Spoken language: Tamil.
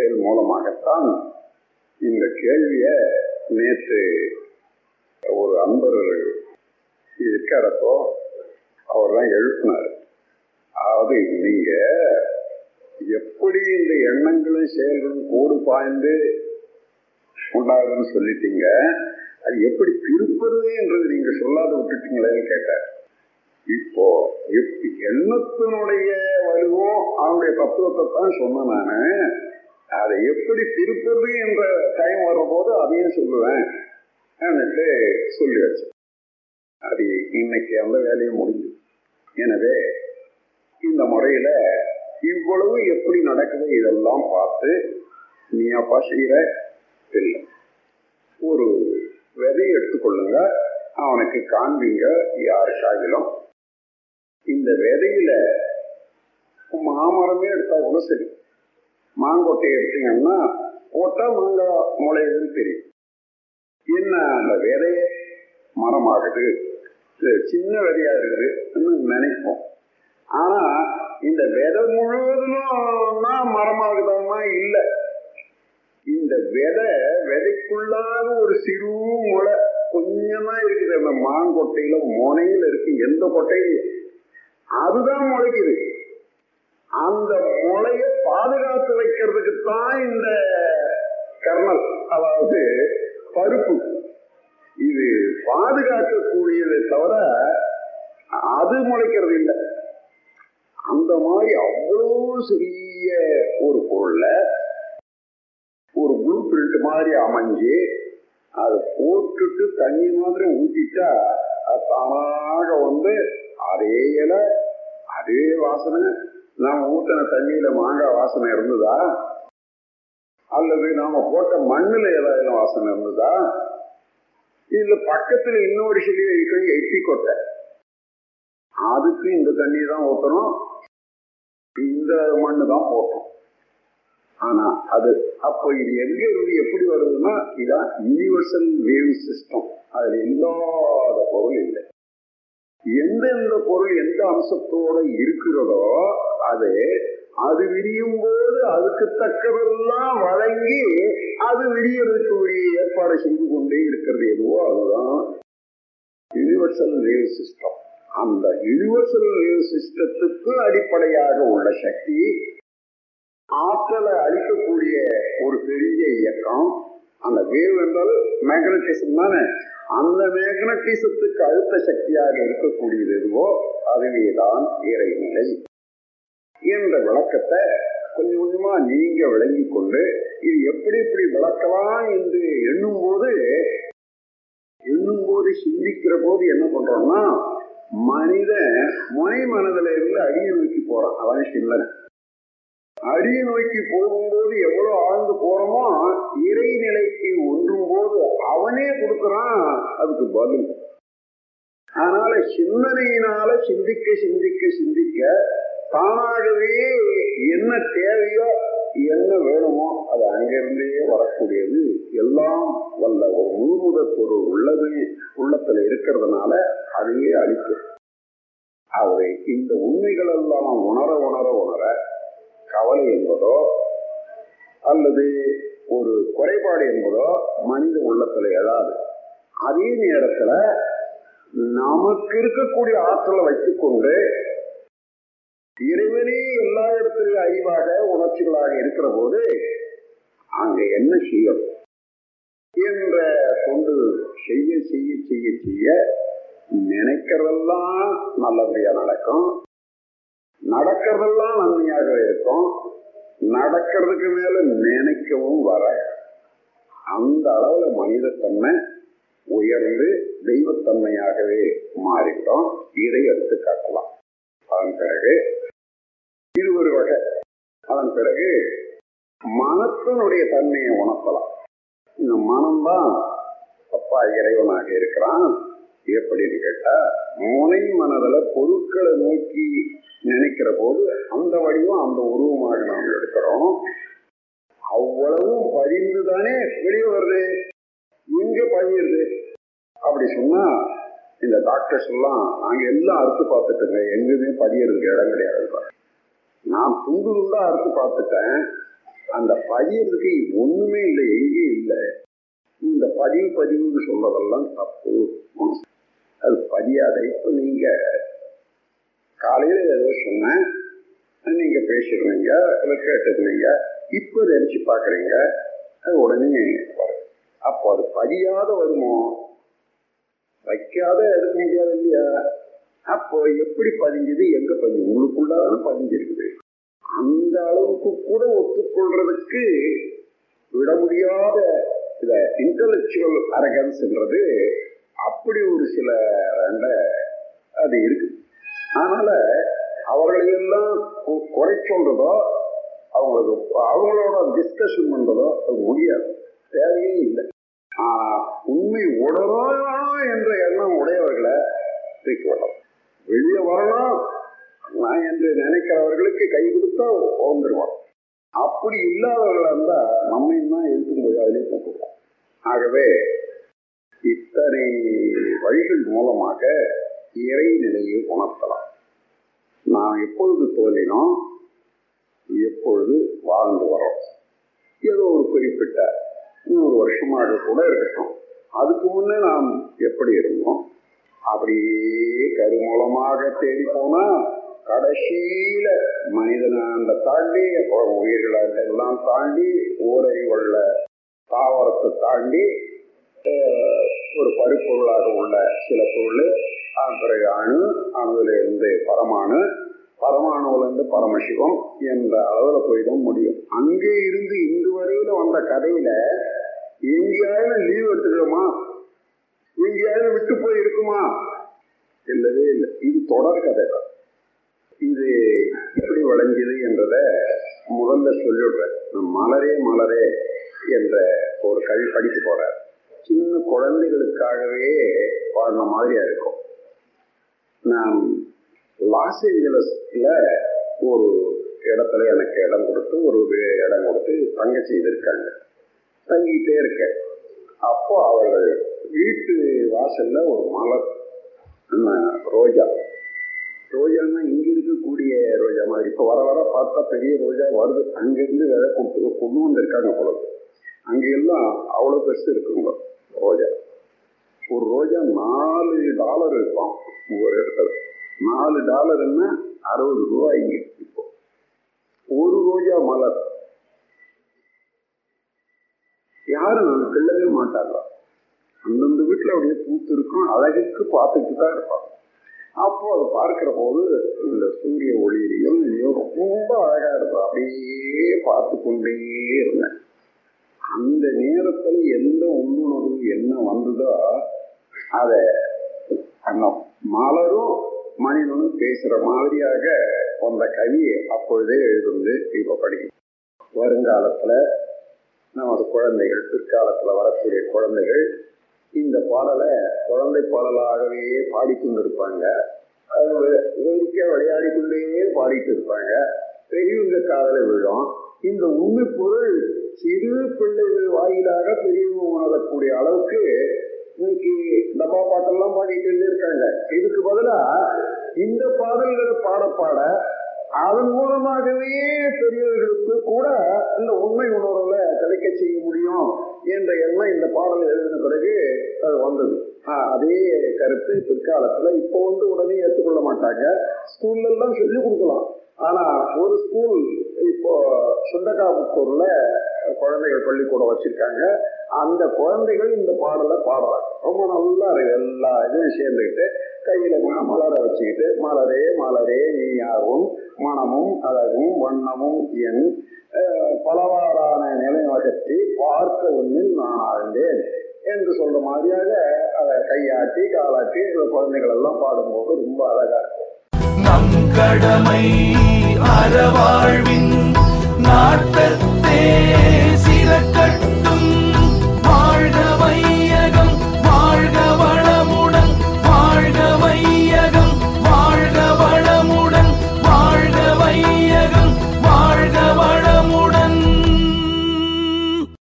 செயல் மூலமாகத்தான் இந்த கேள்வியை நேற்று ஒரு அன்பர் இருக்கிறப்போ அவர் தான் எழுப்பினார். அதாவது நீங்க எப்படி இந்த எண்ணங்களும் செயல்களும் கோடு பாய்ந்து உண்டாகுதுன்னு சொல்லிட்டீங்க அது எப்படி திருப்பது என்றது நீங்க சொல்லாத விட்டுட்டீங்களேன்னு கேட்டார். இப்போ எப்படி எண்ணத்தினுடைய வலுவும் அவனுடைய தத்துவத்தை தான் சொன்னேன் நானு. அதை எப்படி திருப்பது என்ற டைம் வரும்போது அதையும் சொல்லுவேன். சொல்லி வச்சு அது இன்னைக்கு அந்த வேலையும் முடிஞ்சு எனவே இந்த முறையில இவ்வளவு எப்படி நடக்குது இதெல்லாம் பார்த்து நீ அப்பா செய்யற இல்லை ஒரு விதையை எடுத்துக்கொள்ளுங்க. அவனுக்கு காண்பீங்க யாருக்காகிலும். இந்த விதையில மாமரமே எடுத்தா கூட சரி. மாங்கொட்டையை எடுத்தீங்கன்னா போட்டா மாங்காய் முளையுதுன்னு தெரியும். என்ன அந்த விதையே மரமாகுது. இது சின்ன விதையா இருக்குதுன்னு நினைப்போம். ஆனா இந்த விதை முழுவதும்னா மரமாகுதாமா? இல்லை. இந்த விதை விதைக்குள்ளாக ஒரு சிறு முளை கொஞ்சமா இருக்குது. அந்த மாங்கொட்டையில முனையில் இருக்கு. எந்த கொட்டையிலையும். அதுதான் முளைக்குது. அந்த முளைய பாதுகாத்து வைக்கிறதுக்கு தான் இந்த கர்னல் அதாவது பருப்பு. இது பாதுகாக்கக்கூடியதை தவிர அது முளைக்கிறது இல்லை. அந்த மாதிரி அவ்வளோ சிறிய ஒரு பொருள்ல ஒரு ப்ளூ பிரிண்ட் மாதிரி அமைஞ்சு அதை போட்டுட்டு தண்ணி மாதிரி ஊற்றிட்டா அது தானாக வந்து அதே இலை அதே வாசனை நாம் ஊற்றின தண்ணியில மாங்காய் வாசனை இருந்ததா? அல்லது நாம போட்ட மண்ணில் ஏதாவது வாசனை இருந்ததா? இல்ல பக்கத்துல இன்னொரு செடியை இருக்கிற எட்டி கொட்டை. அதுக்கு இந்த தண்ணி தான் ஊற்றணும் இந்த மண்ணு தான் போட்டோம். ஆனா அது அப்போ இது எங்க இருந்து எப்படி வருதுன்னா இதான் யூனிவர்சல் வேவ் சிஸ்டம் அதுல இல்லாத பொருள் இல்லை. எந்தெந்த பொருள் எந்த அம்சத்தோட இருக்கிறதோ அது அது விரியும் போது அதுக்கு தக்கதெல்லாம் வழங்கி அது விரியறதுக்கு உரிய ஏற்பாடு செய்து கொண்டே இருக்கிறது எதுவோ அதுதான் யூனிவர்சல் வேவ் சிஸ்டம் அந்த யூனிவர்சல் வேவ் சிஸ்டத்துக்கு அடிப்படையாக உள்ள சக்தி ஆற்றலை அளிக்கக்கூடிய ஒரு பெரிய இயக்கம். அந்த வேவ் என்றால் மேக்னட்டிசம் தானே? அந்த மேக்னட்டிசத்துக்கு அழுத்த சக்தியாக இருக்கக்கூடியது எதுவோ அதுவேதான் இறைநிலை. என்ற விளக்கத்தை கொஞ்சம் கொஞ்சமா நீங்க விளங்கி கொண்டு இது எப்படி இப்படி விளக்கலாம் என்று எண்ணும் போது எண்ணும் போது சிந்திக்கிற போது என்ன பண்றோம்னா மனிதன் முனை மனதில இருந்து அடியை நோக்கி போறான். அவன் சில்லன் அடியை நோக்கி போகும்போது எவ்வளவு ஆழ்ந்து போறோமோ இறைநிலைக்கு ஒன்றும் போது அவனே கொடுக்கறான் அதுக்கு பதில். அதனால சிந்தனையினால சிந்திக்க சிந்திக்க சிந்திக்க தானாகவே என்ன தேவையோ என்ன வேணுமோ அது அங்கிருந்தே வரக்கூடியது. எல்லாம் வல்ல ஒரு முழுமுத பொருள் உள்ளது உள்ளத்துல இருக்கிறதுனால அதையே அளிக்கும் ஆகவே இந்த உண்மைகள் எல்லாம் உணர உணர உணர கவலை என்பதோ அல்லது ஒரு குறைபாடு என்பதோ மனித உள்ளத்துல எழாது. அதே நேரத்துல நமக்கு இருக்கக்கூடிய ஆற்றலை வைத்துக்கொண்டு இறைவனே எல்லா இடத்திலும் அறிவாக உணர்ச்சிகளாக இருக்கிற போது அங்க என்ன செய்யும்? என்ற தொண்டு செய்ய செய்ய செய்ய செய்ய நினைக்கிறதெல்லாம் நல்லபடியா நடக்கும். நடக்கிறதெல்லாம் நன்மையாக இருக்கும். நடக்கிறதுக்கு மேல நினைக்கவும் வர அந்த அளவுல மனிதத்தன்மை உயர்ந்து தெய்வத்தன்மையாகவே மாறிவிடும். இதை எடுத்து காட்டலாம். அதன் பிறகு இது ஒரு வகை அதன் பிறகு மனத்தினுடைய தன்மையை உணர்த்தலாம். இந்த மனம்தான் அப்பா இறைவனாக இருக்கிறான். எப்படின்னு கேட்டா முனை மனதில் பொருட்களை நோக்கி நினைக்கிற போது அந்த வடிவம் அந்த உருவமாக நாம் எடுக்கிறோம். அவ்வளவும் பதிந்து தானே வெளியே வருது? இங்க பதியுது அப்படி சொன்னா இந்த டாக்டர்ஸ் எல்லாம் நாங்க எல்லாம் அறுத்து பார்த்துட்டுங்க. எங்குமே பதியறதுக்கு இடம் கிடையாது. நான் துண்டு துண்டா அறுத்து பார்த்துட்டேன். அந்த பதியறதுக்கு ஒண்ணுமே இல்லை எங்கேயும் இல்லை. இந்த பதிவு பதிவுன்னு சொல்றதெல்லாம் தப்பு. அது பதியாத. இப்போ நீங்க காலையில ஏதோ சொன்னேன். நீங்க பேசிடுறீங்க இல்லை இப்போ இப்ப நினைச்சு பார்க்குறீங்க. அது உடனே வரும். அப்போ அது பதியாத வருமோ? வைக்காத எடுக்க முடியாது இல்லையா? அப்போ எப்படி பதிஞ்சது? எங்க பதிஞ்சு உங்களுக்குள்ளதான பதிஞ்சிருக்குது. அந்த அளவுக்கு கூட ஒத்துக்கொள்றதுக்கு விட முடியாத இத இன்டலெக்சுவல் அரகன்ஸ்ன்றது அப்படி ஒரு சில அது இருக்கு. அதனால அவர்களையெல்லாம் குறை சொல்றதோ அவங்களுக்கு அவங்களோட டிஸ்கஷன் பண்றதோ அது முடியாது. தேவையே இல்லை. ஆனா உண்மை உடனும் என்ற எண்ணம் உடையவர்களை தூக்கி விடலாம் வெளியே வரணும் நான் என்று நினைக்கிறவர்களுக்கு கை கொடுத்தா வந்துருவான் அப்படி இல்லாதவர்களா இருந்தா நம்மையும் தான் எழுத்தும் போய் அதிலே போட்டுருவோம் ஆகவே இத்தனை வழிகள் மூலமாக இறை நிலையை உணர்த்தலாம். நாம் எப்பொழுது தோன்றினோம்? எப்பொழுது வாழ்ந்து வரோம் ஏதோ ஒரு குறிப்பிட்ட நூறு வருஷமாக கூட இருக்கட்டும். அதுக்கு முன்னே நாம் எப்படி இருந்தோம்? அப்படியே கருமூலமாக தேடி போனா கடைசியில மனிதனாண்ட தாண்டி அப்புறம் தாண்டி எல்லாம் தாண்டி ஊரையுள்ள தாவரத்தை தாண்டி ஒரு பருப்பொருளாக உள்ள சில பொருள் பிறகு அணு அணுவில இருந்து பரமாணு பரமாணுல இருந்து பரமசிவம் என்ற அளவுல போய் முடியும். அங்கே இருந்து இன்று வரையில வந்த கதையில எங்கேயாவது லீவ் எடுத்துக்கிறோமா எங்கேயாவது விட்டு போய் இருக்குமா இல்லவே இல்லை. இது தொடர் கதை. தான் இது எப்படி வளைஞ்சது என்றத முதல்ல சொல்லிடுறேன் மலரே மலரே என்ற ஒரு கவி படிக்க போறார். சின்ன குழந்தைகளுக்காகவே பாடின மாதிரியா இருக்கும். நான் லாஸ் ஏஞ்சலஸ்ல ஒரு இடத்துல எனக்கு இடம் கொடுத்து ஒரு இடம் கொடுத்து தங்க செய்திருக்காங்க தங்கிட்டே இருக்கேன். அப்போ அவர்கள் வீட்டு வாசல்ல ஒரு மலர். ரோஜா. ரோஜான்னா இங்க இருக்கக்கூடிய ரோஜா மாதிரி. இப்ப வர வர பார்த்தா பெரிய ரோஜா வருது. அங்கிருந்து விதை கொடுத்து கொண்டு வந்திருக்காங்க போல அங்கெல்லாம் அவ்வளோ பெருசு இருக்குங்க ரோஜா. ஒரு ரோஜா நாலு டாலர் இருப்பான் ஒவ்வொரு இடத்துல. நாலு டாலர்னா அறுபது ரூபாய் இங்க இப்போ. ஒரு ரோஜா மலர். யாரும் நான் கிள்ளவே மாட்டார்களா அந்தந்த வீட்டில் அப்படியே பூத்து இருக்கும் அழகுக்கு பார்த்துட்டு தான் இருப்பாங்க. அப்போ அதை பார்க்கிற போது இந்த சூரிய ஒளியிலையும் ரொம்ப அழகா இருக்கும். அப்படியே பார்த்து கொண்டே இருந்தேன். அந்த நேரத்துல எந்த உள்ளுணர்வு என்ன வந்ததோ அத அந்த மலரும் மனிதனும் பேசுற மாதிரியாக வந்த கவியை அப்பொழுதே எழுதுந்து இப்ப படிக்கும் வருங்காலத்துல நமது குழந்தைகள் பிற்காலத்தில் வரக்கூடிய குழந்தைகள் இந்த பாடலை குழந்தை பாடலாகவே பாடிக்கொண்டிருப்பாங்க. வேடிக்கை விளையாடி கொண்டே பாடிட்டு இருப்பாங்க. பெரியவங்க காதல விழும். இந்த உண்மை பொருள் சிறு பிள்ளைகள் வாயிலாக பெரியவங்க உணரக்கூடிய அளவுக்கு இன்னைக்கு டப்பா பாட்டெல்லாம் பாடிட்டு இருக்காங்க. இதுக்கு பதிலா இந்த பாடல்களை பாட பாட அதன் மூலமாகவே பெரியவர்களுக்கு கூட இந்த உண்மை உணர்வுல கிடைக்க செய்ய முடியும் என்ற எண்ணம் இந்த பாடல் எழுதின பிறகு அது வந்தது. அதே கருத்து பிற்காலத்துல இப்போ வந்து உடனே ஏற்றுக்கொள்ள மாட்டாங்க. ஸ்கூல்ல எல்லாம் சொல்லி கொடுக்கலாம். ஆனா ஒரு ஸ்கூல் இப்போ சுண்டகாபுத்தூர்ல குழந்தைகள் பள்ளிக்கூடம் வச்சிருக்காங்க. அந்த குழந்தைகள் இந்த பாடலை பாடுறாங்க. ரொம்ப நல்லா இருக்கு. எல்லா இதுவும் சேர்ந்துக்கிட்டு கையில மலரை வச்சுக்கிட்டு மலரே மலரே நீ யாரும் மனமும் அழகும் வண்ணமும் என் பலவாறான நிலையகற்றி பார்க்க ஒன்றில் நான் ஆழ்ந்தேன் என்று சொல்ற மாதிரியாக அதை கையாட்டி காலாட்டி குழந்தைகள் எல்லாம் பாடும்போது ரொம்ப அழகா இருக்கும். நம் கடமை அறவாழ்வின் நாட்டத்தே